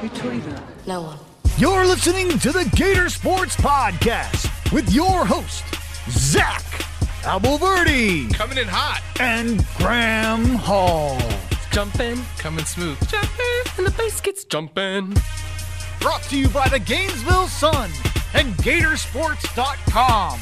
Who told you that? No one. You're listening to the Gator Sports Podcast with your host, Zach Abolverdi Coming in hot. and Graham Hall. Jumping. Coming smooth. Jumping. And the bass gets jumping. Brought to you by the Gainesville Sun and Gatorsports.com.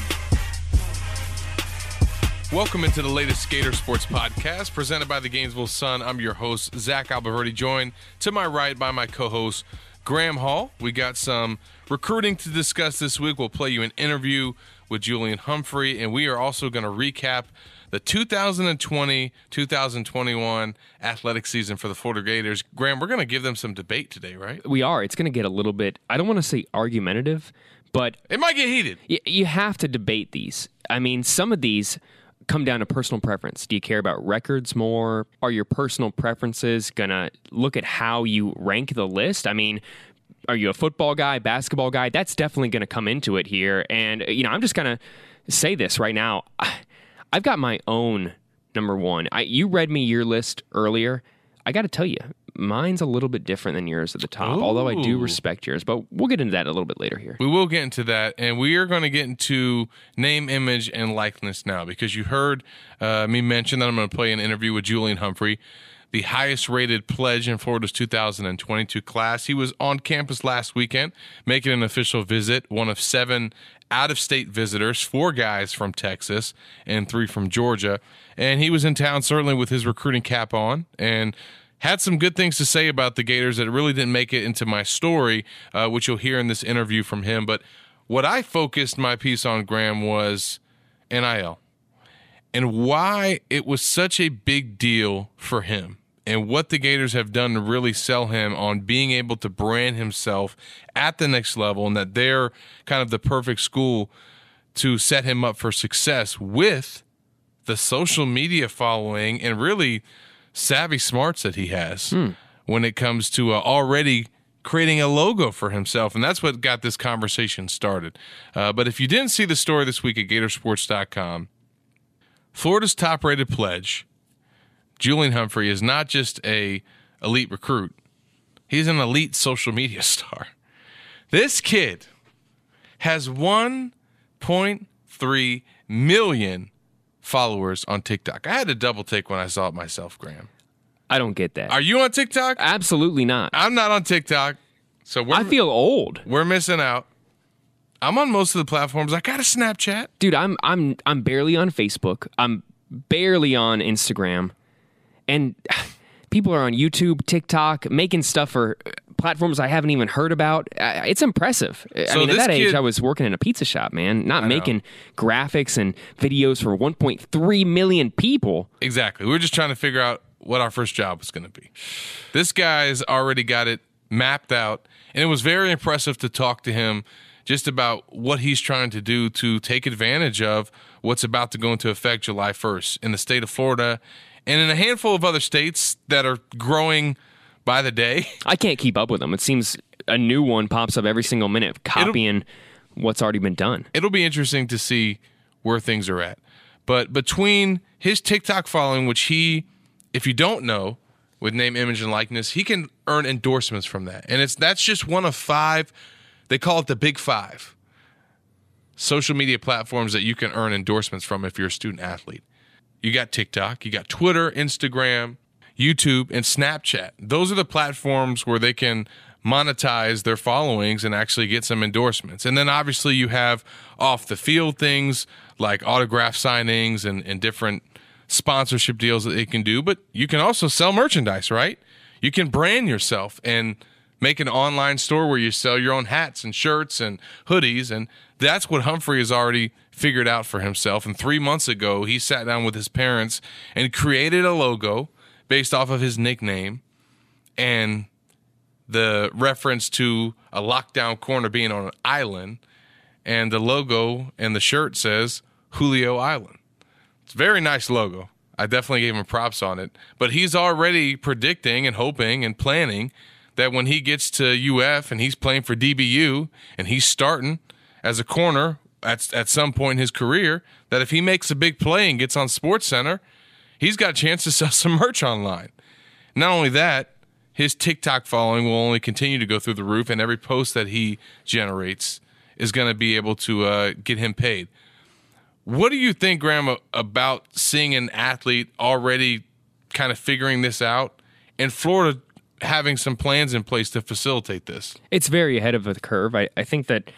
Welcome into the latest Gator Sports Podcast presented by the Gainesville Sun. I'm your host, Zach Abolverdi, joined to my right by my co host, Graham Hall. We got some recruiting to discuss this week. We'll play you an interview with Julian Humphrey, and we are also going to recap the 2020 2021 athletic season for the Florida Gators. Graham, we're going to give them some debate today, right? we are. It's going to get a little bit, I don't want to say argumentative, but It might get heated. y- you have to debate these. I mean, some of these come down to personal preference. Do you care about records more? Are your personal preferences going to look at how you rank the list? I mean, are you a football guy, basketball guy? That's definitely going to come into it here. And, you know, I'm just going to say this right now. I've got my own number one. I, you read me your list earlier. I got to tell you, mine's a little bit different than yours at the top, although I do respect yours. But we'll get into that a little bit later here. We will get into that, and we are going to get into name, image, and likeness now because you heard uh, me mention that I'm going to play an interview with Julian Humphrey, the highest rated pledge in Florida's 2022 class. He was on campus last weekend, making an official visit, one of seven out of state visitors, four guys from Texas and three from Georgia. And he was in town certainly with his recruiting cap on and had some good things to say about the Gators that really didn't make it into my story, uh, which you'll hear in this interview from him. But what I focused my piece on, Graham, was NIL and why it was such a big deal for him and what the Gators have done to really sell him on being able to brand himself at the next level and that they're kind of the perfect school to set him up for success with the social media following and really savvy smarts that he has when it comes to uh, already creating a logo for himself. And that's what got this conversation started. Uh, but if you didn't see the story this week at Gatorsports.com, Florida's top rated pledge, Julian Humphrey, is not just a elite recruit. He's an elite social media star. This kid has 1.3 million followers on TikTok. I had to double take when I saw it myself, Graham. I don't get that. Are you on TikTok? Absolutely not. I'm not on TikTok. So we're I feel old. we're missing out. I'm on most of the platforms. I got a Snapchat. Dude, I'm I'm I'm barely on Facebook. I'm barely on Instagram. And people are on YouTube, TikTok, making stuff for uh, platforms I haven't even heard about. It's impressive. I mean, at that age, I was working in a pizza shop, man, not know. making graphics and videos for 1.3 million people. Exactly. We were just trying to figure out what our first job was going to be. This guy's already got it mapped out, and it was very impressive to talk to him just about what he's trying to do to take advantage of what's about to go into effect July 1st in the state of Florida and in a handful of other states that are growing by the day. I can't keep up with them. It seems a new one pops up every single minute, copying what's already been done. it'll be interesting to see where things are at. But between his TikTok following, which he, if you don't know, with name, image, and likeness, he can earn endorsements from that. And it's that's just one of five. They call it the big five social media platforms that you can earn endorsements from if you're a student athlete. You got TikTok, you got Twitter, Instagram, YouTube, and Snapchat. Those are the platforms where they can monetize their followings and actually get some endorsements. And then obviously you have off the field things like autograph signings and, and different sponsorship deals that they can do. But you can also sell merchandise, right? You can brand yourself and make an online store where you sell your own hats and shirts and hoodies. And that's what Humphrey has already figured out for himself. And three months ago, he sat down with his parents and created a logo based off of his nickname and the reference to a lockdown corner being on an island. And the logo and the shirt says Julio Island. It's a very nice logo. I definitely gave him props on it. But he's already predicting and hoping and planning that when he gets to UF and he's playing for DBU and he's starting as a corner at, at some point in his career, that if he makes a big play and gets on Sports Center, he's got a chance to sell some merch online. Not only that, his TikTok following will only continue to go through the roof, and every post that he generates is going to be able to uh, get him paid. What do you think, Graham, about seeing an athlete already kind of figuring this out and Florida having some plans in place to facilitate this? It's very ahead of the curve. I, I think that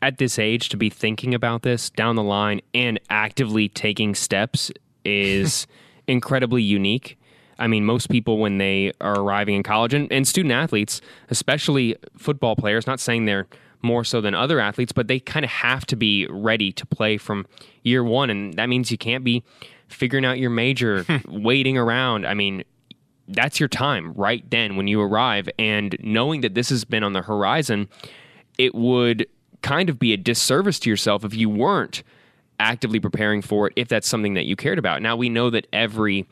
at this age, to be thinking about this down the line and actively taking steps is incredibly unique. I mean, most people, when they are arriving in college, and, and student athletes, especially football players, not saying they're more so than other athletes, but they kind of have to be ready to play from year one. And that means you can't be figuring out your major, waiting around. I mean, that's your time right then when you arrive. And knowing that this has been on the horizon, it would kind of be a disservice to yourself if you weren't actively preparing for it, if that's something that you cared about. Now, we know that every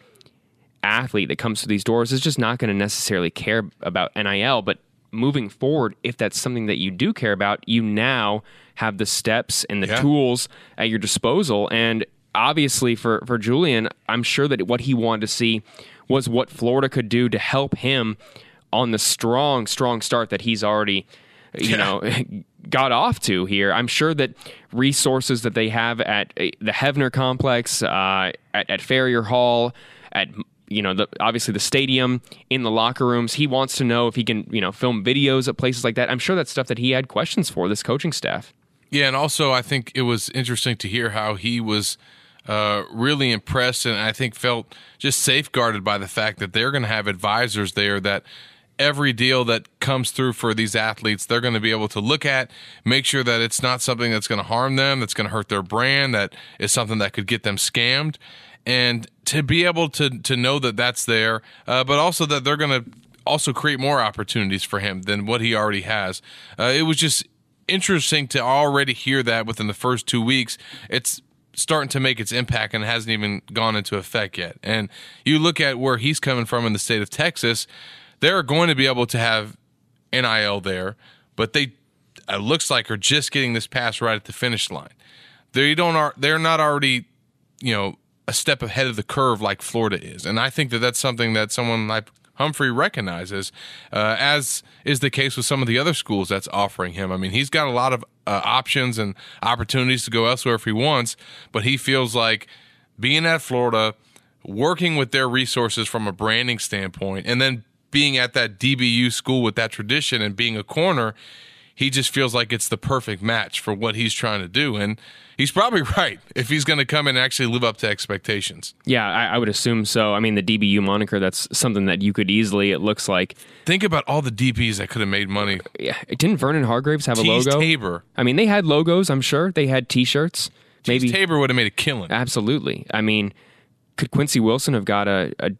athlete that comes to these doors is just not going to necessarily care about NIL, but moving forward, if that's something that you do care about, you now have the steps and the yeah. tools at your disposal. And obviously, for, for Julian, I'm sure that what he wanted to see was what Florida could do to help him on the strong, strong start that he's already, you yeah. know, got off to here. I'm sure that resources that they have at uh, the Heavener complex, uh, at, at Farrior Hall, at you know, the, obviously the stadium, in the locker rooms. He wants to know if he can, you know, film videos at places like that. I'm sure that's stuff that he had questions for this coaching staff. Yeah, and also I think it was interesting to hear how he was uh, really impressed and I think felt just safeguarded by the fact that they're going to have advisors there that every deal that comes through for these athletes, they're going to be able to look at, make sure that it's not something that's going to harm them, that's going to hurt their brand, that is something that could get them scammed and to be able to to know that that's there, uh, but also that they're going to also create more opportunities for him than what he already has. Uh, it was just interesting to already hear that within the first two weeks. It's starting to make its impact and hasn't even gone into effect yet. And you look at where he's coming from in the state of Texas, they're going to be able to have NIL there, but they it looks like are just getting this pass right at the finish line. They don't are they're not already, you know, a step ahead of the curve like Florida is. And I think that that's something that someone like Humphrey recognizes, uh, as is the case with some of the other schools that's offering him. I mean, he's got a lot of uh, options and opportunities to go elsewhere if he wants, but he feels like being at Florida, working with their resources from a branding standpoint, and then being at that DBU school with that tradition and being a corner, he just feels like it's the perfect match for what he's trying to do. And he's probably right if he's going to come and actually live up to expectations. Yeah, I, I, would assume so. I mean, the DBU moniker, that's something that you could easily, it looks like. Think about all the DBs that could have made money. Yeah. Didn't Vernon Hargreaves have Tease a logo? Tabor. I mean, they had logos, I'm sure. They had t shirts. Maybe Tabor would have made a killing. Absolutely. I mean, could Quincy Wilson have got a, a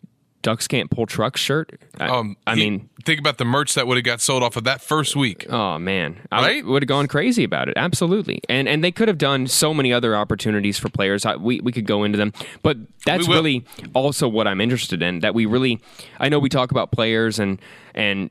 Ducks can't pull trucks shirt. I, um, I he, mean, think about the merch that would have got sold off of that first week. Oh man, right? I would have gone crazy about it. Absolutely, and and they could have done so many other opportunities for players. I, we we could go into them, but that's really also what I'm interested in. That we really, I know we talk about players and and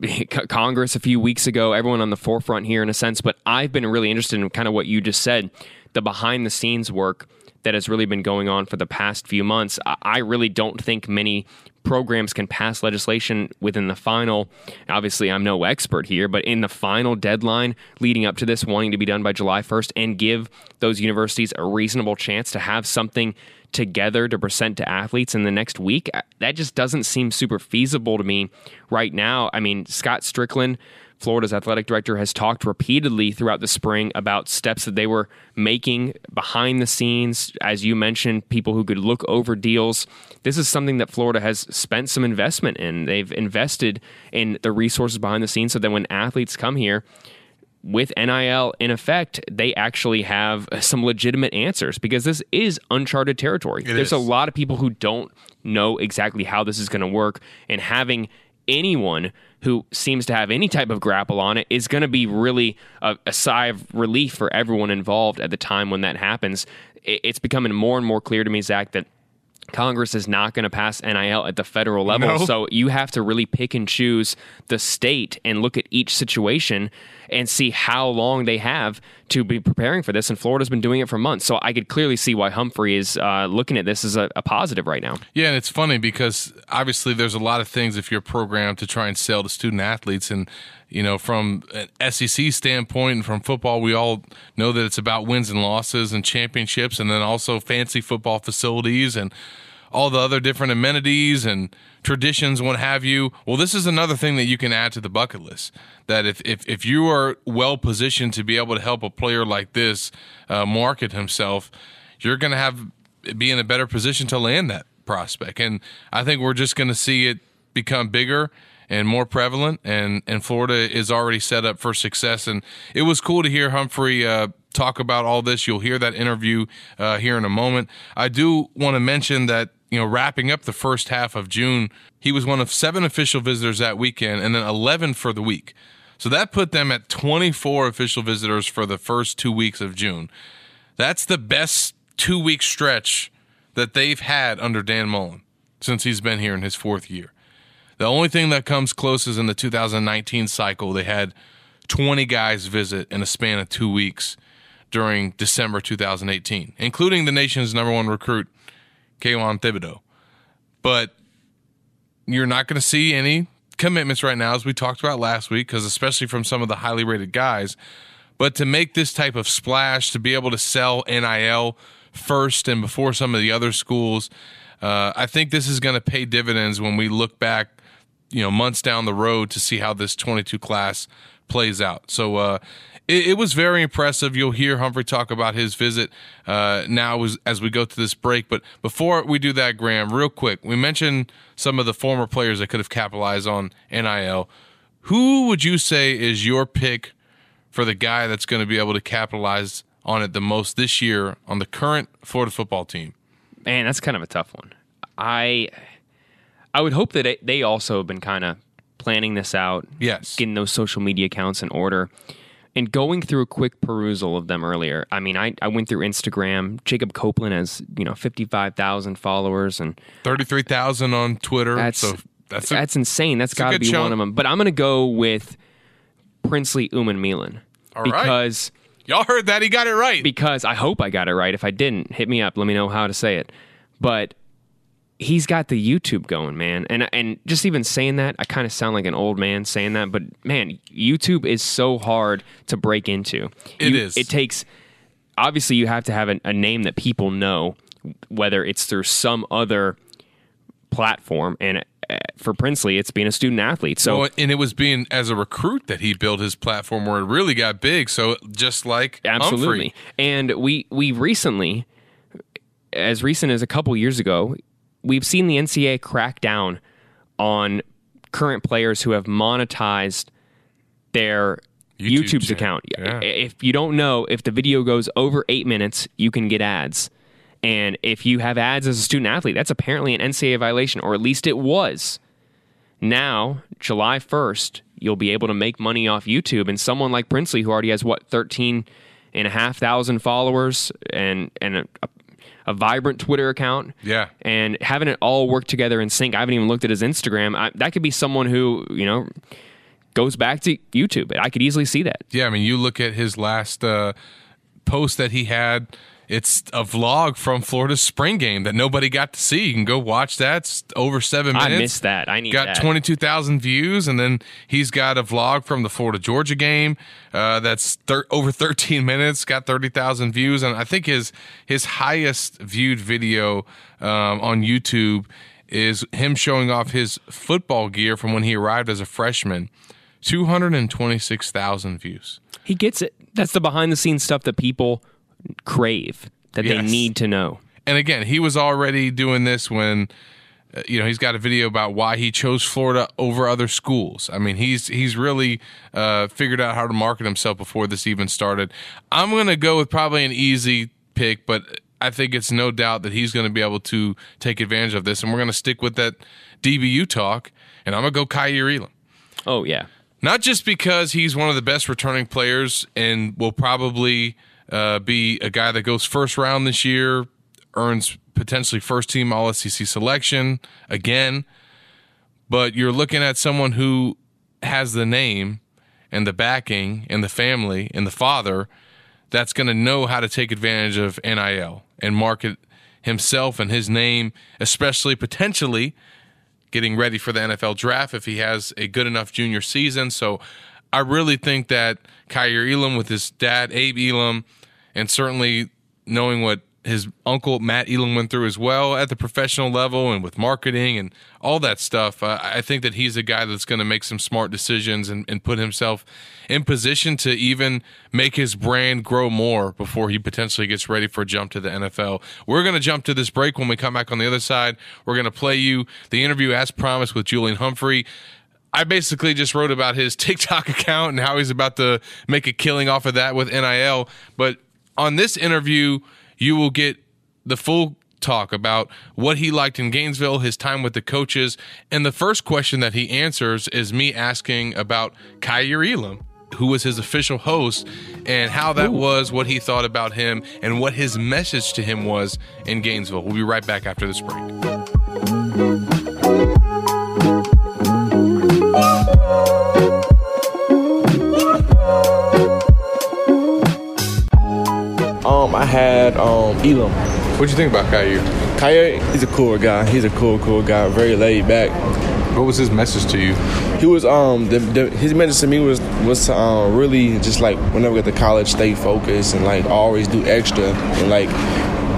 Congress a few weeks ago, everyone on the forefront here in a sense, but I've been really interested in kind of what you just said, the behind the scenes work that has really been going on for the past few months. I really don't think many programs can pass legislation within the final. Obviously, I'm no expert here, but in the final deadline leading up to this, wanting to be done by July 1st and give those universities a reasonable chance to have something together to present to athletes in the next week, uh, that just doesn't seem super feasible to me right now. I mean, Scott Stricklin Florida's athletic director has talked repeatedly throughout the spring about steps that they were making behind the scenes. As you mentioned, people who could look over deals. This is something that Florida has spent some investment in. They've invested in the resources behind the scenes so that when athletes come here, with NIL in effect, they actually have some legitimate answers because this is uncharted territory. It There's is. a lot of people who don't know exactly how this is going to work, and having anyone who seems to have any type of grapple on it is going to be really a, a, sigh of relief for everyone involved at the time when that happens. It, it's becoming more and more clear to me, Zach, that Congress is not going to pass NIL at the federal level. No. So you have to really pick and choose the state and look at each situation and see how long they have to be preparing for this, and Florida's been doing it for months. So I could clearly see why Humphrey is uh, looking at this as a, a positive right now. Yeah, and it's funny because obviously there's a lot of things if you're programmed to try and sell to student athletes, and you know from an SEC standpoint and from football, we all know that it's about wins and losses and championships, and then also fancy football facilities and all the other different amenities and traditions, what have you. Well, this is another thing that you can add to the bucket list. That if if, if you are well positioned to be able to help a player like this uh, market himself, you're going to have be in a better position to land that prospect. And I think we're just going to see it become bigger and more prevalent. And and Florida is already set up for success. And it was cool to hear Humphrey. Uh, talk about all this. You'll hear that interview uh, here in a moment. I do want to mention that you know, wrapping up the first half of June, he was one of seven official visitors that weekend and then 11 for the week. So that put them at 24 official visitors for the first two weeks of June. That's the best two week stretch that they've had under Dan Mullen since he's been here in his fourth year. The only thing that comes close is in the 2019 cycle, they had 20 guys visit in a span of two weeks during December 2018, including the nation's number one recruit, Kayvon Thibodeaux. But you're not going to see any commitments right now, as we talked about last week, because especially from some of the highly rated guys. But to make this type of splash, to be able to sell NIL first and before some of the other schools, uh, I think this is going to pay dividends when we look back, you know, months down the road to see how this 22 class plays out. So uh, it, it, was very impressive. You'll hear Humphrey talk about his visit uh, now as, as we go to this break. But before we do that, Graham, real quick, we mentioned some of the former players that could have capitalized on NIL. Who would you say is your pick for the guy that's going to be able to capitalize on it the most this year on the current Florida football team? Man, that's kind of a tough one. I I would hope that it, they also have been kind of planning this out. Yes. Getting those social media accounts in order. And going through a quick perusal of them earlier, I mean, I, I went through Instagram. Jacob Copeland has, you know, 55,000 followers and 33,000 on Twitter. That's, so that's, a, that's insane. That's got to be chunk. one of them. But I'm going to go with Princely Umanmielen. All because right. Y'all heard that. He got it right. Because I hope I got it right. If I didn't, hit me up. Let me know how to say it. But he's got the YouTube going, man. And and just even saying that, I kind of sound like an old man saying that, but man, YouTube is so hard to break into. It you, is. It takes obviously you have to have a, a name that people know, whether it's through some other platform and. Uh, for Princely, it's being a student athlete. So, well, and it was being as a recruit that he built his platform where it really got big. So, just like absolutely, Humphrey. and we we recently, as recent as a couple years ago, we've seen the NCAA crack down on current players who have monetized their YouTube YouTube's channel. account. Yeah. If you don't know, if the video goes over eight minutes, you can get ads. And if you have ads as a student athlete, that's apparently an NCAA violation, or at least it was. Now, July 1st, you'll be able to make money off YouTube. And someone like Princely, who already has, what, 13 and a half thousand followers and, and a, a a vibrant Twitter account. Yeah. And having it all work together in sync. I haven't even looked at his Instagram. I, that could be someone who, you know, goes back to YouTube. I could easily see that. Yeah. I mean, you look at his last uh, post that he had. It's a vlog from Florida's spring game that nobody got to see. You can go watch that. It's over seven minutes. I missed that. I need got that. 22,000 views. And then he's got a vlog from the Florida Georgia game uh, that's thir- over 13 minutes, got 30,000 views. And I think his, his highest viewed video um, on YouTube is him showing off his football gear from when he arrived as a freshman. 226,000 views. He gets it. That's the behind the scenes stuff that people crave, that they need to know. And again, he was already doing this when uh, you know he's got a video about why he chose Florida over other schools. I mean, he's he's really uh, figured out how to market himself before this even started. I'm going to go with probably an easy pick, but I think it's no doubt that he's going to be able to take advantage of this. And we're going to stick with that DBU talk, and I'm going to go Kaiir Elam. Oh, yeah. Not just because he's one of the best returning players and will probably uh, be a guy that goes first round this year, earns potentially first team All SEC selection again, but you're looking at someone who has the name and the backing and the family and the father that's going to know how to take advantage of NIL and market himself and his name, especially potentially getting ready for the NFL draft if he has a good enough junior season. So I really think that Kaiir Elam with his dad, Abe Elam, and certainly knowing what his uncle Matt Elam went through as well at the professional level and with marketing and all that stuff. I think that he's a guy that's going to make some smart decisions and, and, put himself in position to even make his brand grow more before he potentially gets ready for a jump to the NFL. We're going to jump to this break when we come back on the other side. We're going to play you the interview as promised with Julian Humphrey. I basically just wrote about his TikTok account and how he's about to make a killing off of that with NIL. But on this interview, you will get the full talk about what he liked in Gainesville, his time with the coaches. And the first question that he answers is me asking about Kaiir Elam, who was his official host, and how that Ooh. was, what he thought about him, and what his message to him was in Gainesville. We'll be right back after this break. Mm-hmm. Um, I had um, Elam. What'd you think about Kaiir? Kaiir, he's a cool guy. He's a cool, cool guy. Very laid back. What was his message to you? He was um the, the, his message to me was was um, really just like whenever we get to college, stay focused and like always do extra and like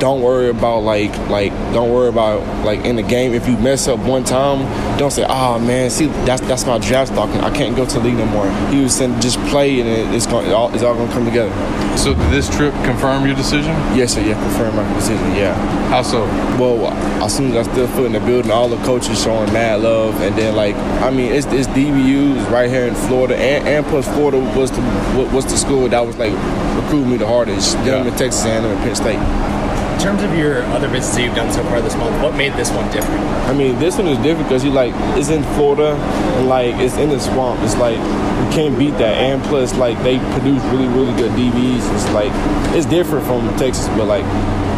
don't worry about like like don't worry about like in the game. If you mess up one time don't say oh man see that's that's my draft stock i can't go to the league no more. He was saying just play and it's going all, it's all gonna come together. So did this trip confirm your decision? Yes sir yeah confirm my decision yeah. How so? Well as soon as i stood foot in the building all the coaches showing mad love and then like i mean it's, it's dbu right here in florida and, and plus florida was the was the school that was like recruiting me the hardest. Them yeah. in texas and in penn state terms of your other visits that you've done so far this month, what made this one different? I mean, this one is different because you like it's in Florida, and like it's in the swamp. It's like you can't beat that, and plus like they produce really really good DBs. It's like it's different from Texas, but like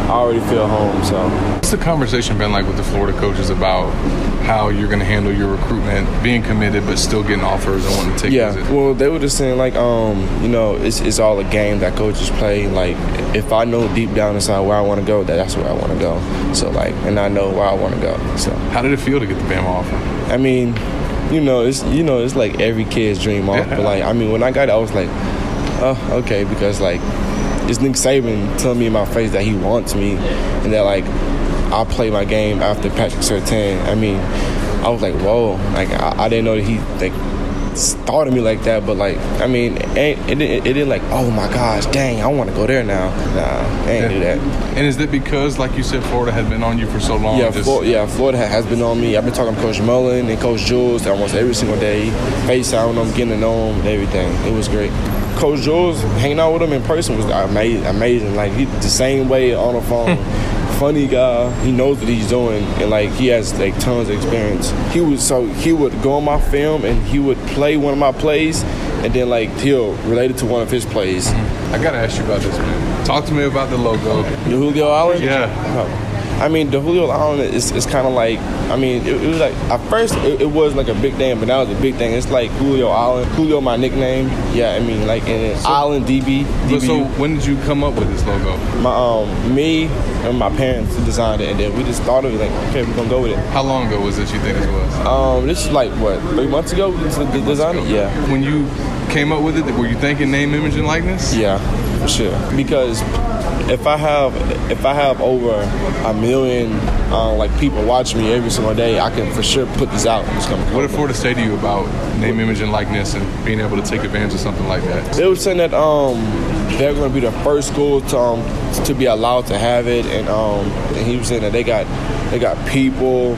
I already feel home. So, what's the conversation been like with the Florida coaches about how you're going to handle your recruitment, being committed but still getting offers and wanting to take? Yeah, well, they were just saying like, um, you know, it's it's all a game that coaches play. Like, if I know deep down inside where I want to go, that that's where I want to go. So like, and I know where I want to go. So, how did it feel to get the Bama offer? I mean, you know, it's you know, it's like every kid's dream off. But like, I mean, when I got it, I was like, oh, okay, because like it's Nick Saban telling me in my face that he wants me and that like I'll play my game after Patrick Surtain. I mean, I was like, whoa, like I, I didn't know that he like started me like that, but like I mean, it, it, it, it didn't like, oh my gosh, dang, I want to go there now. Nah, I ain't yeah. do that. And is it because, like you said, Florida had been on you for so long? Yeah, just... yeah, Florida has been on me. I've been talking to Coach Mullen and Coach Jules almost every single day, FaceTime them, getting to know them, and everything. It was great. Coach Jules, hanging out with him in person was amazing. Amazing. Like he, the same way on the phone. Funny guy. He knows what he's doing, and like he has like tons of experience. He was so he would go on my film and he would play one of my plays, and then like he'll relate it to one of his plays. I gotta ask you about this, man. Talk to me about the logo. The Julio Island. Yeah. Oh. I mean, the Julio Island is, is kind of like, I mean, it, it, was like, at first it, it was like a big thing, but now it's a big thing. It's like Julio Island. Julio, my nickname. Yeah, I mean, like, and so, Island DB. DBU. So when did you come up with this logo? My, um, me and my parents designed it, and then we just thought of it, like, okay, we're going to go with it. How long ago was this you think it was? Um, this is like, what, three months ago? We designed it? Yeah. When you came up with it, were you thinking name, image, and likeness? Yeah, for sure. Because if I have if I have over a million uh, like people watching me every single day, I can for sure put this out. What did Florida say to you about name, image, and likeness, and being able to take advantage of something like that? They were saying that um, they're going to be the first school to um, to be allowed to have it, and, um, and he was saying that they got they got people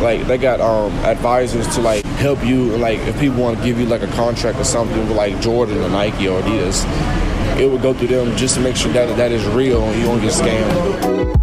like they got um, advisors to like help you and like if people want to give you like a contract or something with like Jordan or Nike or Adidas it would go through them just to make sure that that is real and you don't get scammed.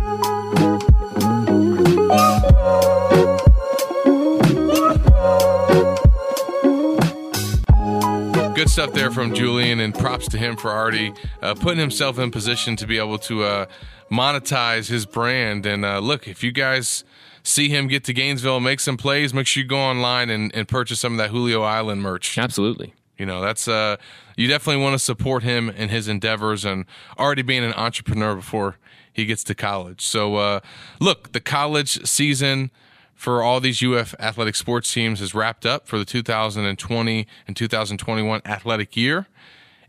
good stuff there from Julian, and props to him for already uh, putting himself in position to be able to uh, monetize his brand. And uh, look, if you guys see him get to Gainesville, make some plays, make sure you go online and, and purchase some of that Julio Island merch. Absolutely. You know, that's uh, you definitely want to support him in his endeavors and already being an entrepreneur before he gets to college. So, uh, look, the college season for all these UF athletic sports teams is wrapped up for the 2020 and 2021 athletic year.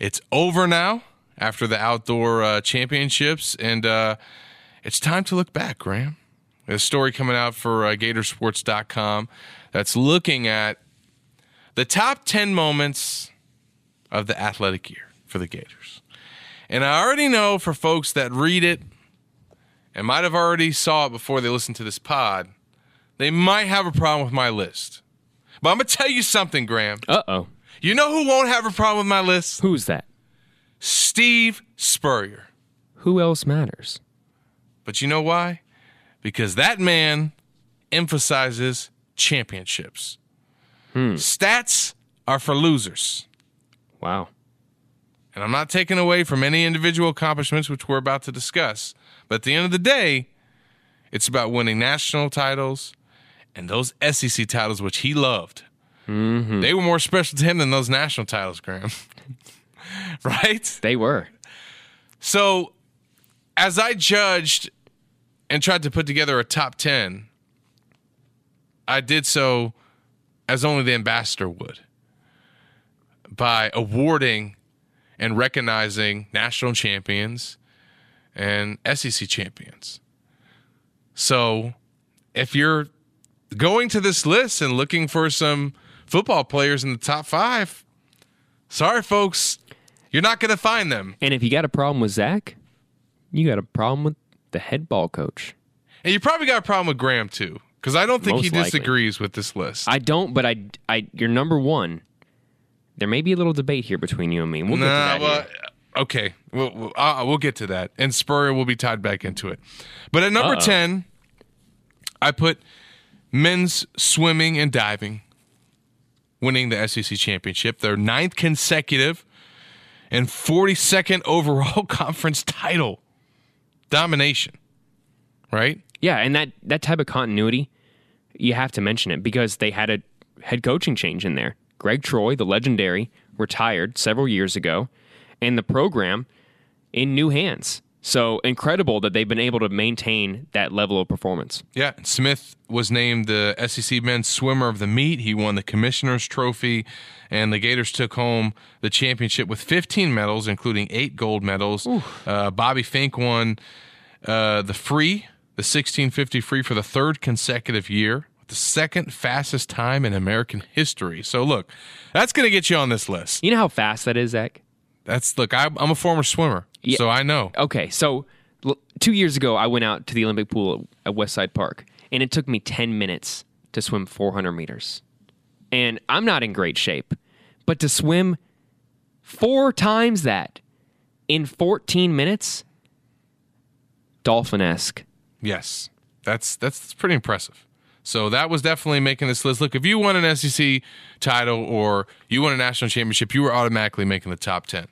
It's over now after the outdoor uh, championships, and uh, it's time to look back, Graham. A story coming out for uh, Gatorsports.com that's looking at the top 10 moments of the athletic year for the Gators. And I already know for folks that read it and might have already saw it before they listened to this pod, they might have a problem with my list. But I'm going to tell you something, Graham. Uh oh. You know who won't have a problem with my list? Who's that? Steve Spurrier. Who else matters? But you know why? Because that man emphasizes championships. Stats are for losers. Wow. And I'm not taking away from any individual accomplishments, which we're about to discuss. But at the end of the day, it's about winning national titles and those SEC titles, which he loved. Mm-hmm. They were more special to him than those national titles, Graham. right? They were. So, as I judged and tried to put together a top 10, I did so as only the ambassador would by awarding and recognizing national champions and SEC champions. So, if you're going to this list and looking for some football players in the top five, sorry, folks, you're not going to find them. And if you got a problem with Zach, you got a problem with the head ball coach. And you probably got a problem with Graham too, because I don't think he Most likely. disagrees with this list. I don't, but I, I, you're number one. There may be a little debate here between you and me. We'll get to that. well, okay, we'll, we'll, uh, we'll get to that, and Spurrier will be tied back into it. But at number Uh-oh. ten, I put men's swimming and diving winning the SEC championship, their ninth consecutive and 42nd overall conference title domination. Right? Yeah, and that that type of continuity, you have to mention it because they had a head coaching change in there. Gregg Troy, the legendary, retired several years ago, and the program in new hands. So incredible that they've been able to maintain that level of performance. Yeah, Smith was named the SEC Men's Swimmer of the Meet. He won the Commissioner's Trophy, and the Gators took home the championship with 15 medals, including eight gold medals. Uh, Bobby Finke won uh, the free, the 1650 free, for the third consecutive year, the second fastest time in American history. So, look, that's going to get you on this list. You know how fast that is, Zach? That's look, I, I'm a former swimmer, Yeah. so I know. Okay, so l- two years ago, I went out to the Olympic pool at Westside Park, and it took me 10 minutes to swim 400 meters. And I'm not in great shape, but to swim four times that in 14 minutes, dolphin esque. Yes, that's that's pretty impressive. So that was definitely making this list. Look, if you won an SEC title or you won a national championship, you were automatically making the top ten.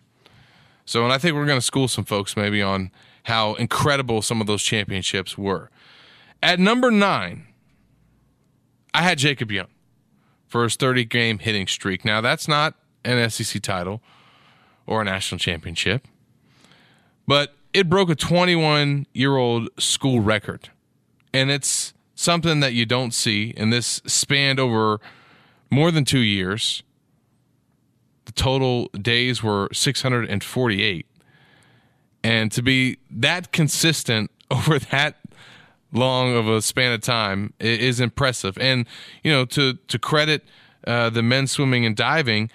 So, and I think we're going to school some folks maybe on how incredible some of those championships were. At number nine, I had Jacob Young for his 30 game hitting streak. Now, that's not an SEC title or a national championship, but it broke a 21 year old school record. And it's something that you don't see. And this spanned over more than two years. The total days were 648. And to be that consistent over that long of a span of time is impressive. And, you know, to, to credit uh, the men's swimming and diving,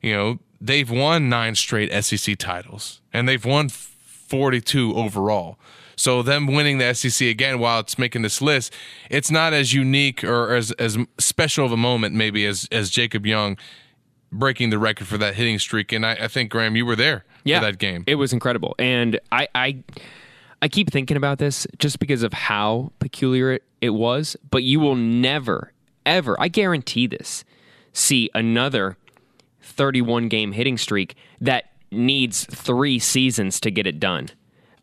you know, they've won nine straight SEC titles and they've won 42 overall. So them winning the SEC again while it's making this list, it's not as unique or as as special of a moment maybe as as Jacob Young breaking the record for that hitting streak. And I, I think Graham, you were there yeah, for that game. It was incredible, and I, I, I keep thinking about this just because of how peculiar it, it was. But you will never, ever, I guarantee this, see another 31 game hitting streak that needs three seasons to get it done.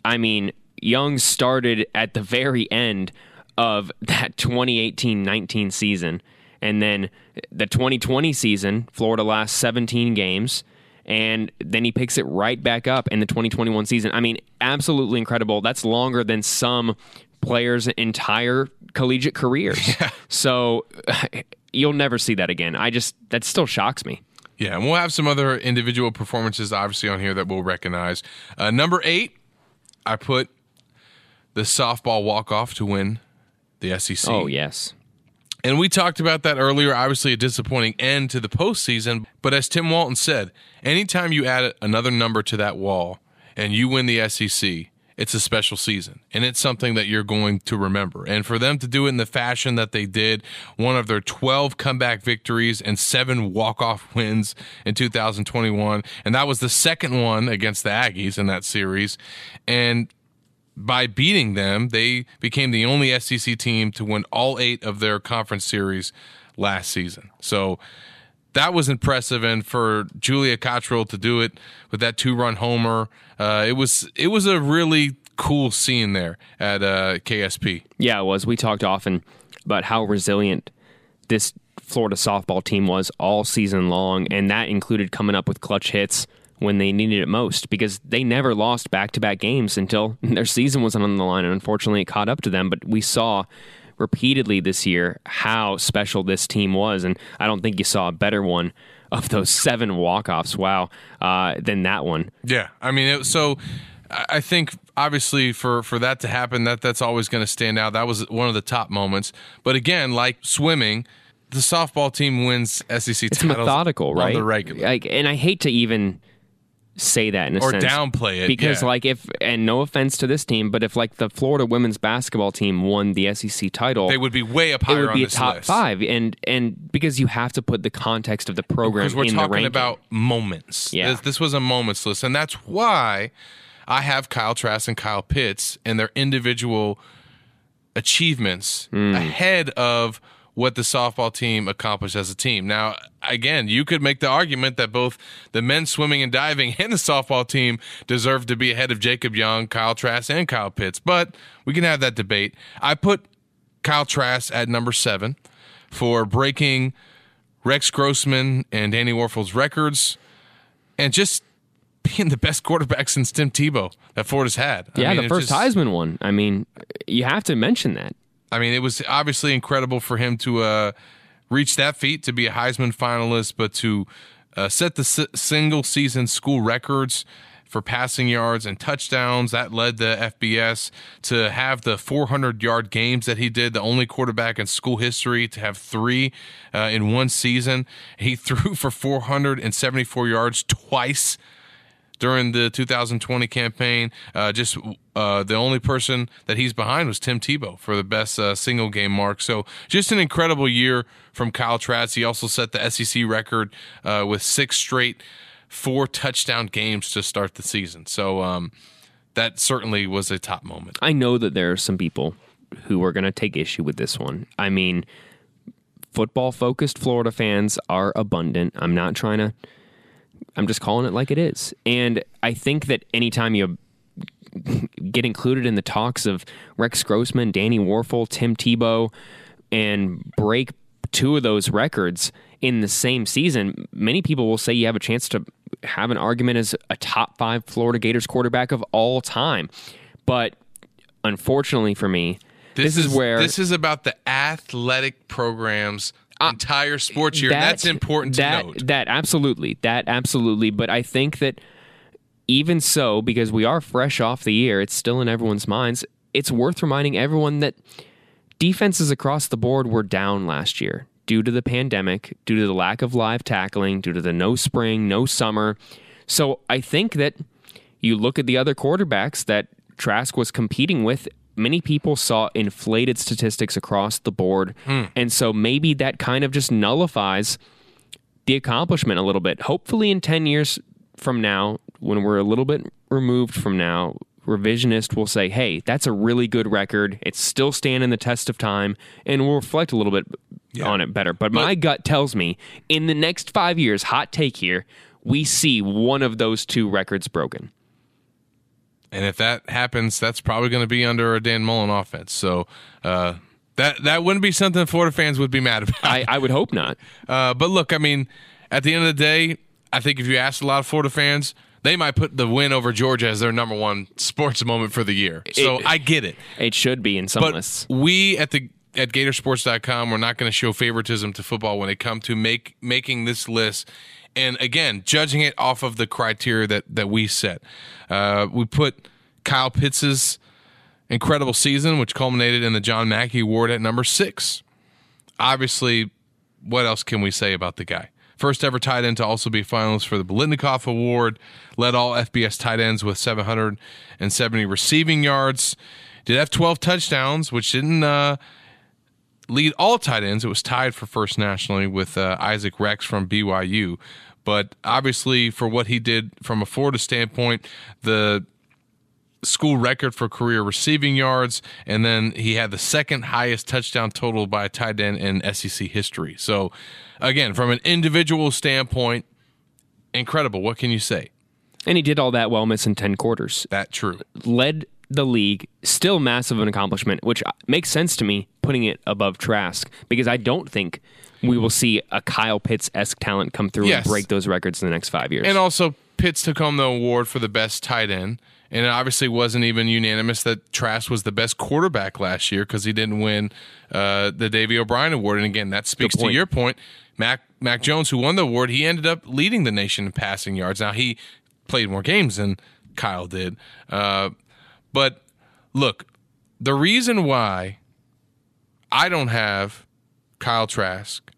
I mean, Young started at the very end of that 2018 19 season And then the 2020 season, Florida lost 17 games. And then he picks it right back up in the 2021 season. I mean, absolutely incredible. That's longer than some players' entire collegiate careers. So you'll never see that again. I just, that still shocks me. Yeah, and we'll have some other individual performances obviously on here that we'll recognize. Uh, number eight, I put the softball walk off to win the SEC. Oh, yes. And we talked about that earlier. Obviously, a disappointing end to the postseason. But as Tim Walton said, anytime you add another number to that wall and you win the SEC, it's a special season and it's something that you're going to remember. And for them to do it in the fashion that they did, one of their 12 comeback victories and seven walk-off wins in 2021, and that was the second one against the Aggies in that series. And by beating them, they became the only SEC team to win all eight of their conference series last season. So that was impressive, and for Julia Cottrill to do it with that two-run homer, uh, it was it was a really cool scene there at uh, KSP. Yeah, it was. We talked often about how resilient this Florida softball team was all season long, and that included coming up with clutch hits when they needed it most because they never lost back to back games until their season wasn't on the line. And unfortunately, it caught up to them. But we saw repeatedly this year how special this team was. And I don't think you saw a better one of those seven walk offs, wow, uh, than that one. Yeah, I mean, it, so I think obviously for for that to happen, that that's always going to stand out. That was one of the top moments. But again, like swimming, the softball team wins SEC It's titles methodical, on right? the regular. Like, and I hate to even say that in a Or sense downplay it, because yeah. like if and no offense to this team but if like the Florida women's basketball team won the SEC title They would be way up it higher would be top list. 5 and and because you have to put the context of the program because we're in talking about moments. Yeah. This, this was a moments list, and that's why I have Kyle Trask and Kyle Pitts and their individual achievements Hmm. ahead of what the softball team accomplished as a team. Now, again, you could make the argument that both the men's swimming and diving and the softball team deserve to be ahead of Jacob Young, Kyle Trask, and Kyle Pitts, but we can have that debate. I put Kyle Trask at number seven for breaking Rex Grossman and Danny Wuerffel's records and just being the best quarterback since Tim Tebow that Florida's had. I yeah mean, the first just- Heisman one I mean you have to mention that I mean, it was obviously incredible for him to uh, reach that feat, to be a Heisman finalist, but to uh, set the s- single season school records for passing yards and touchdowns. That led the FBS to have the 400 yard games that he did, the only quarterback in school history to have three uh, in one season. He threw for 474 yards twice during the 2020 campaign. Uh, just uh, the only person that he's behind was Tim Tebow for the best uh, single game mark. So just an incredible year from Kyle Trask. He also set the SEC record uh, with six straight four touchdown games to start the season. So um, that certainly was a top moment. I know that there are some people who are going to take issue with this one. I mean, football focused Florida fans are abundant. I'm not trying to, I'm just calling it like it is. And I think that anytime you get included in the talks of Rex Grossman, Danny Wuerffel, Tim Tebow, and break two of those records in the same season, many people will say you have a chance to have an argument as a top five Florida Gators quarterback of all time. But unfortunately for me, this, is, where this is about the athletic program's entire sports year. that- That's important to that, note. That absolutely, that absolutely. But I think that even so, because we are fresh off the year, it's still in everyone's minds. It's worth reminding everyone that defenses across the board were down last year due to the pandemic, due to the lack of live tackling, due to the no spring, no summer. So I think that you look at the other quarterbacks that Trask was competing with. Many people saw inflated statistics across the board. Hmm. And so maybe that kind of just nullifies the accomplishment a little bit. Hopefully, in 10 years from now, when we're a little bit removed from now, revisionist will say, hey, that's a really good record. It's still standing the test of time, and we'll reflect a little bit on it better. But, my gut tells me in the next five years, hot take here, we see one of those two records broken. And if that happens, that's probably going to be under a Dan Mullen offense. So uh, That that wouldn't be something Florida fans would be mad about. I, I would hope not. Uh, but look, I mean, at the end of the day, I think if you ask a lot of Florida fans, they might put the win over Georgia as their number one sports moment for the year. So It- I get it. It should be in some But lists. we at the at Gatorsports.com, we're not going to show favoritism to football when it comes to make making this list. And again, judging it off of the criteria that that we set. Uh, we put Kyle Pitts's incredible season, which culminated in the John Mackey Award at number six. Obviously, what else can we say about the guy? First ever tight end to also be finalist for the Biletnikoff Award, led all FBS tight ends with 770 receiving yards. Did have 12 touchdowns, which didn't uh, lead all tight ends. It was tied for first nationally with uh, Isaac Rex from BYU. But obviously, for what he did from a Florida standpoint, the school record for career receiving yards, and then he had the second highest touchdown total by a tight end in SEC history. So, again, from an individual standpoint, incredible. What can you say? And he did all that while missing 10 quarters. That true. Led the league, still massive an accomplishment, which makes sense to me putting it above Trask because I don't think we will see a Kyle Pitts esque talent come through Yes. and break those records in the next five years. And also, Pitts took home the award for the best tight end. And it obviously wasn't even unanimous that Trask was the best quarterback last year because he didn't win uh, the Davey O'Brien Award. And again, that speaks to your point. Mac Mac Jones, who won the award, he ended up leading the nation in passing yards. Now he played more games than Kyle did. Uh, but look, the reason why I don't have Kyle Trask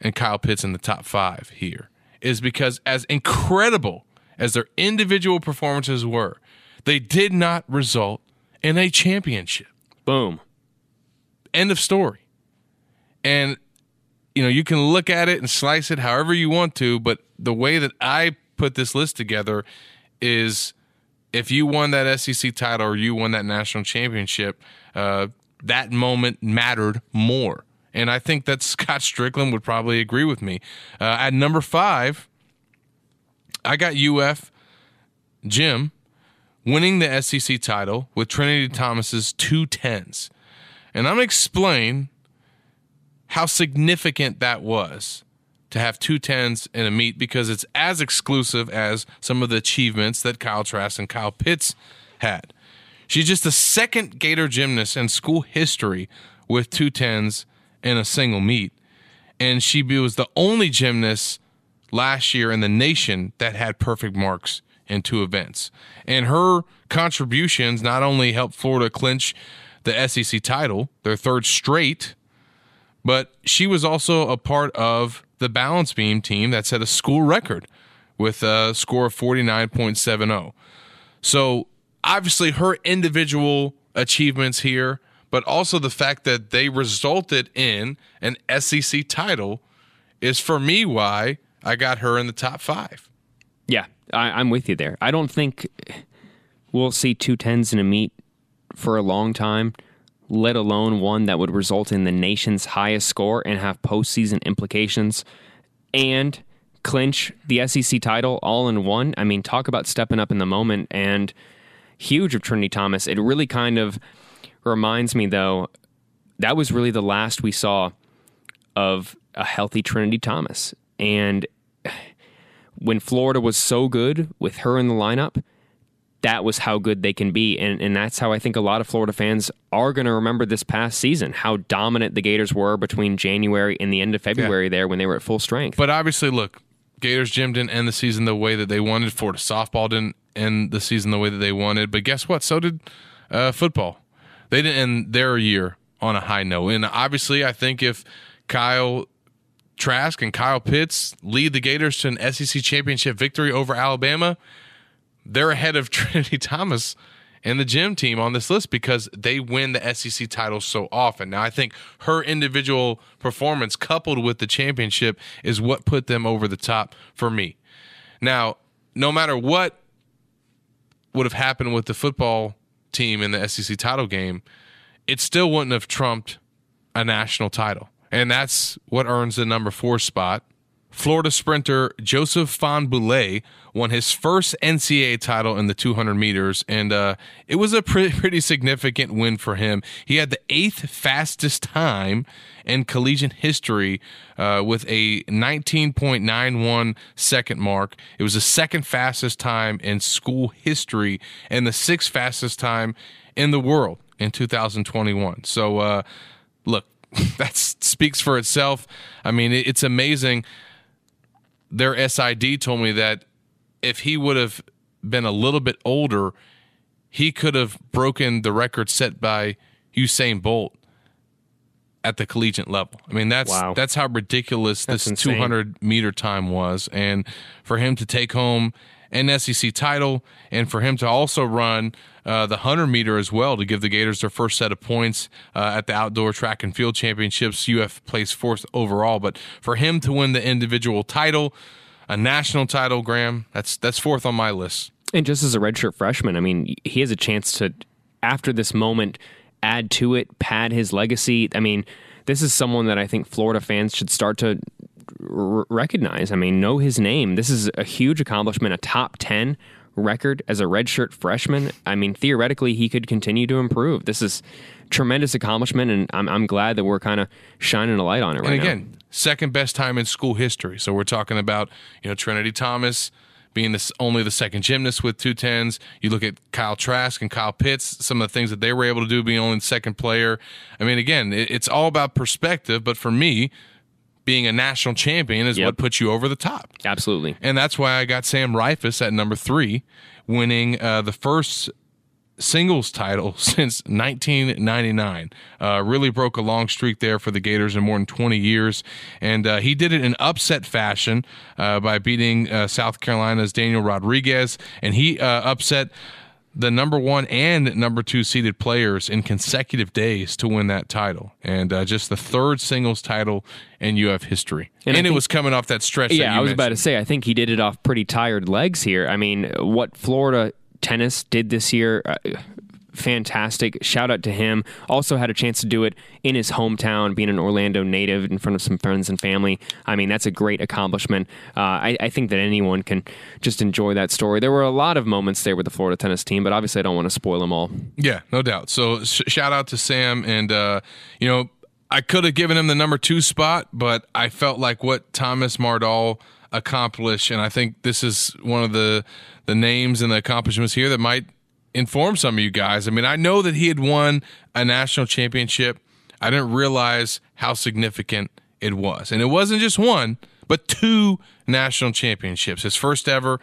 and Kyle Pitts in the top five here is because, as incredible as their individual performances were, they did not result in a championship. Boom. End of story. And, you know, you can look at it and slice it however you want to, but the way that I put this list together is if you won that SEC title or you won that national championship, uh, that moment mattered more. And I think that Scott Stricklin would probably agree with me. Uh, at number five, I got UF gym winning the SEC title with Trinity Thomas's two tens. And I'm going to explain how significant that was to have two tens in a meet because it's as exclusive as some of the achievements that Kyle Trask and Kyle Pitts had. She's just the second Gator gymnast in school history with two tens in a single meet. And she was the only gymnast last year in the nation that had perfect marks in two events. And her contributions not only helped Florida clinch the SEC title, their third straight, but she was also a part of the balance beam team that set a school record with a score of 49.70. So obviously her individual achievements here, but also the fact that they resulted in an SEC title is for me why I got her in the top five. Yeah, I, I'm with you there. I don't think we'll see two tens in a meet for a long time, let alone one that would result in the nation's highest score and have postseason implications and clinch the SEC title all in one. I mean, talk about stepping up in the moment and huge of Trinity Thomas. It really kind of reminds me, though, that was really the last we saw of a healthy Trinity Thomas. And when Florida was so good with her in the lineup, that was how good they can be. And, and that's how I think a lot of Florida fans are going to remember this past season, how dominant the Gators were between January and the end of February there when they were at full strength. But obviously, look, Gators gym didn't end the season the way that they wanted. Florida softball didn't end the season the way that they wanted. But guess what? So did uh, football. They didn't end their year on a high note. And obviously, I think if Kyle Trask and Kyle Pitts lead the Gators to an SEC championship victory over Alabama, they're ahead of Trinity Thomas and the gym team on this list because they win the SEC title so often. Now, I think her individual performance coupled with the championship is what put them over the top for me. Now, no matter what would have happened with the football team in the SEC title game, it still wouldn't have trumped a national title. And that's what earns the number four spot Florida sprinter Joseph Fahnbulleh won his first NCAA title in the 200 meters, and uh, it was a pretty, pretty significant win for him. He had the eighth fastest time in collegiate history uh, with a 19.91 second mark. It was the second fastest time in school history and the sixth fastest time in the world in 2021. So, uh, look, that speaks for itself. I mean, it's amazing. Their SID told me that if he would have been a little bit older, he could have broken the record set by Usain Bolt at the collegiate level. I mean, that's Wow. that's how ridiculous That's this insane. 200 meter time was, and for him to take home an SEC title, and for him to also run uh, the 100 meter as well to give the Gators their first set of points uh, at the outdoor track and field championships. UF placed fourth overall, but for him to win the individual title, a national title, Graham, that's that's fourth on my list. And just as a redshirt freshman, I mean, he has a chance to, after this moment, add to it, pad his legacy. I mean, this is someone that I think Florida fans should start to r- recognize. I mean, know his name. This is a huge accomplishment, a top 10 record as a redshirt freshman. I mean, theoretically, he could continue to improve. This is tremendous accomplishment, and I'm, I'm glad that we're kind of shining a light on it right And now. again, second best time in school history. So we're talking about you know Trinity Thomas being this only the second gymnast with two tens. You look at Kyle Trask and Kyle Pitts, some of the things that they were able to do, being only the second player. I mean, again, it, it's all about perspective. But for me, being a national champion is Yep. what puts you over the top. Absolutely. And that's why I got Sam Riffice at number three, winning uh, the first singles title since 1999. Uh, really broke a long streak there for the Gators in more than 20 years. And uh, he did it in upset fashion uh, by beating uh, South Carolina's Daniel Rodriguez. And he uh, upset the number one and number two seeded players in consecutive days to win that title. And uh, just the third singles title in UF history. And And, it think- was coming off that stretch. that Yeah, you I was about to say, I think he did it off pretty tired legs here. I mean, what Florida tennis did this year, uh, fantastic. Shout out to him. Also had a chance to do it in his hometown, being an Orlando native in front of some friends and family. I mean, that's a great accomplishment. Uh, I, I think that anyone can just enjoy that story. There were a lot of moments there with the Florida tennis team, but obviously I don't want to spoil them all. Yeah, no doubt. So sh- shout out to Sam, and uh, you know, I could have given him the number two spot, but I felt like what Thomas Mardal accomplished, and I think this is one of the the names and the accomplishments here that might inform some of you guys. I mean, I know that he had won a national championship. I didn't realize how significant it was, and it wasn't just one, but two national championships. His first ever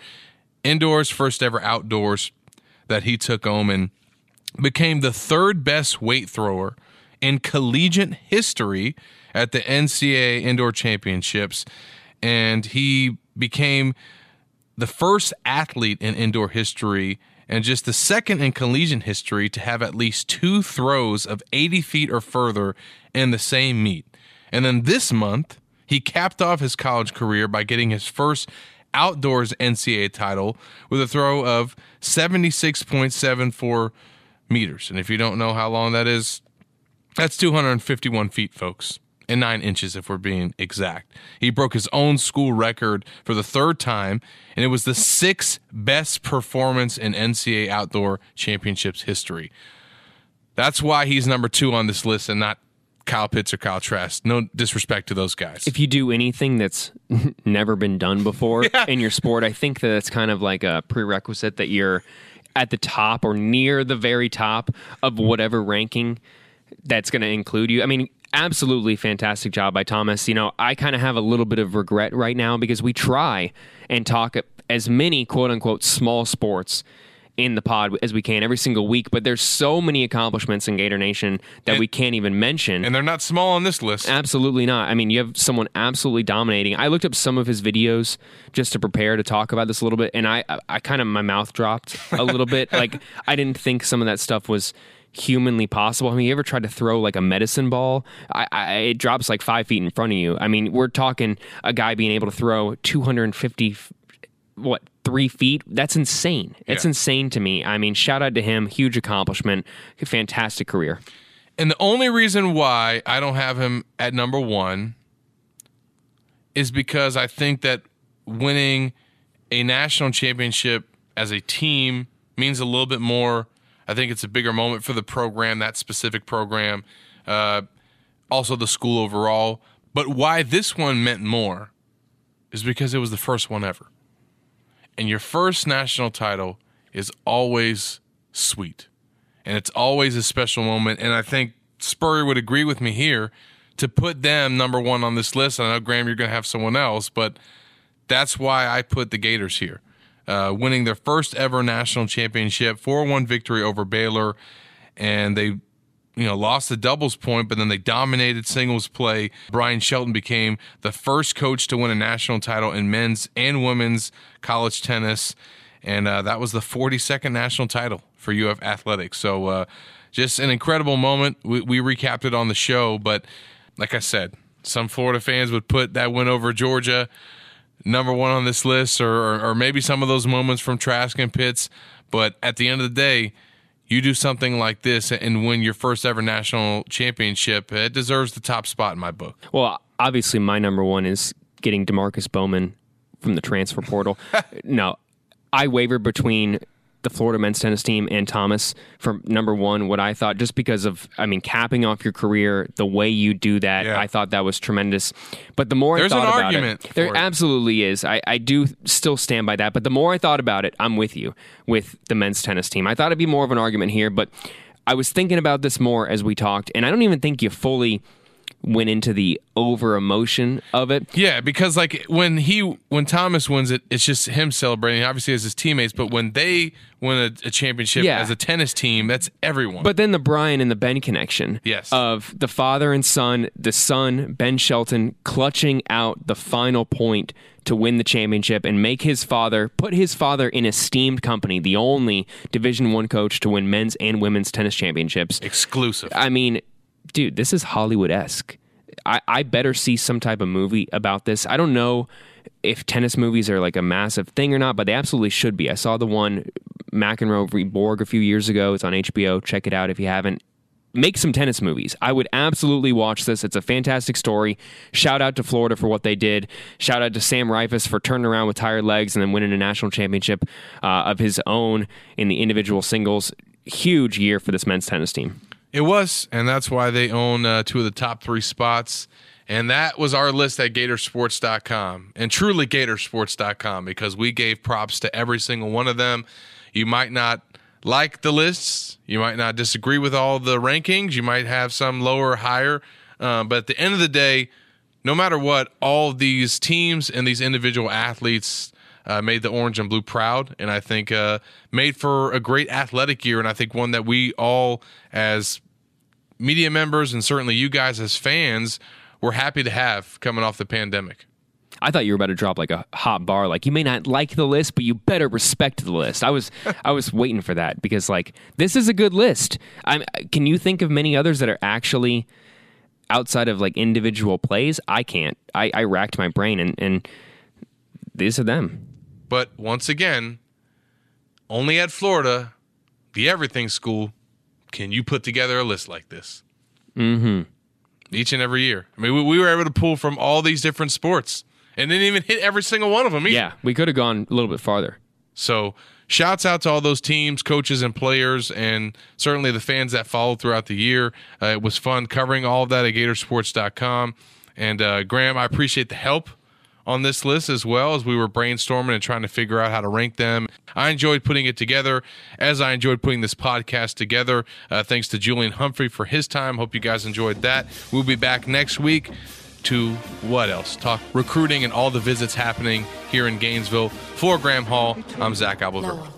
indoors, first ever outdoors that he took home and became the third best weight thrower in collegiate history at the NCAA Indoor Championships. And he became the first athlete in indoor history and just the second in collegiate history to have at least two throws of 80 feet or further in the same meet. And then this month, he capped off his college career by getting his first outdoors NCAA title with a throw of 76.74 meters. And if you don't know how long that is, that's 251 feet, folks, and nine inches if we're being exact. He broke his own school record for the third time, and it was the sixth best performance in NCAA Outdoor Championships history. That's why he's number two on this list and not Kyle Pitts or Kyle Trask. No disrespect to those guys. if you do anything that's never been done before in your sport, I think that it's kind of like a prerequisite that you're at the top or near the very top of whatever ranking that's going to include you. I mean, absolutely fantastic job by Thomas. You know, I kind of have a little bit of regret right now because we try and talk as many quote unquote small sports in the pod as we can every single week, but there's so many accomplishments in Gator Nation that And- we can't even mention. and they're not small on this list. Absolutely not. I mean, you have someone absolutely dominating. I looked up some of his videos just to prepare to talk about this a little bit, and I, I, I kind of my mouth dropped a little bit. Like I didn't think some of that stuff was humanly possible. I mean, you ever tried to throw like a medicine ball? I, I, it drops like five feet in front of you. I mean, we're talking a guy being able to throw 250 what three feet that's insane it's Yeah. insane to me i mean shout out to him huge accomplishment fantastic career And the only reason why I don't have him at number one is because I think that winning a national championship as a team means a little bit more. I think it's a bigger moment for the program, that specific program, uh, also the school overall. But why this one meant more is because it was the first one ever. And your first national title is always sweet. And it's always a special moment. And I think Spurrier would agree with me here to put them number one on this list. I know, Graham, you're going to have someone else, but that's why I put the Gators here. Uh, winning their first ever national championship, 4 1 victory over Baylor. And they you know, lost the doubles point, but then they dominated singles play. Bryan Shelton became the first coach to win a national title in men's and women's college tennis. And uh, that was the 42nd national title for UF Athletics. So, uh, just an incredible moment. We, we recapped it on the show, but like I said, some Florida fans would put that win over Georgia number one on this list, or, or, or maybe some of those moments from Trask and Pitts. But at the end of the day, you do something like this and win your first ever national championship, it deserves the top spot in my book. Well, obviously, my number one is getting Demarkus Bowman from the transfer portal. no, I waver between the Florida men's tennis team and Thomas for number one. What I thought, just because of, I mean, capping off your career, the way you do that, Yeah. I thought that was tremendous. But the more There's I an thought about argument it, there it. absolutely is. I, I do still stand by that. But the more I thought about it, I'm with you with the men's tennis team. I thought it'd be more of an argument here, but I was thinking about this more as we talked, and I don't even think you fully went into the over emotion of it. Yeah, because like when he when Thomas wins it, it's just him celebrating. Obviously, as his teammates, but when they win a, a championship Yeah. as a tennis team, that's everyone. But then the Bryan and the Ben connection. Yes. Of the father and son, the son, Ben Shelton, clutching out the final point to win the championship and make his father put his father in esteemed company, the only Division One coach to win men's and women's tennis championships. exclusive. I mean, dude, this is Hollywood esque. I, I better see some type of movie about this. I don't know if tennis movies are like a massive thing or not, but they absolutely should be. I saw the one McEnroe v. Borg a few years ago. It's on HBO. Check it out if you haven't. Make some tennis movies. I would absolutely watch this. It's a fantastic story. Shout out to Florida for what they did. Shout out to Sam Riffice for turning around with tired legs and then winning a national championship uh, of his own in the individual singles. Huge year for this men's tennis team. It was, and that's why they own uh, two of the top three spots. And that was our list at Gatorsports.com and truly Gatorsports.com because we gave props to every single one of them. You might not like the lists, you might not disagree with all the rankings, you might have some lower or higher. Uh, but at the end of the day, no matter what, all these teams and these individual athletes uh, made the orange and blue proud, and I think uh, made for a great athletic year, and I think one that we all, as media members, and certainly you guys as fans, were happy to have coming off the pandemic. I thought you were about to drop like a hot bar. Like you may not like the list, but you better respect the list. I was, I was waiting for that because like this is a good list. I'm, can you think of many others that are actually outside of like individual plays? I can't. I, I racked my brain and and these are them. But once again, only at Florida, the everything school, can you put together a list like this. Mm-hmm. Each and every year. I mean, we, we were able to pull from all these different sports and didn't even hit every single one of them either. Yeah, we could have gone a little bit farther. So, shouts out to all those teams, coaches, and players, and certainly the fans that followed throughout the year. Uh, it was fun covering all of that at Gatorsports.com. And uh, Graham, I appreciate the help on this list as well as we were brainstorming and trying to figure out how to rank them. I enjoyed putting it together as I enjoyed putting this podcast together. Uh, thanks to Julian Humphrey for his time. Hope you guys enjoyed that. We'll be back next week to what else? Talk recruiting and all the visits happening here in Gainesville. For Graham Hall, I'm Zach Abolverdi.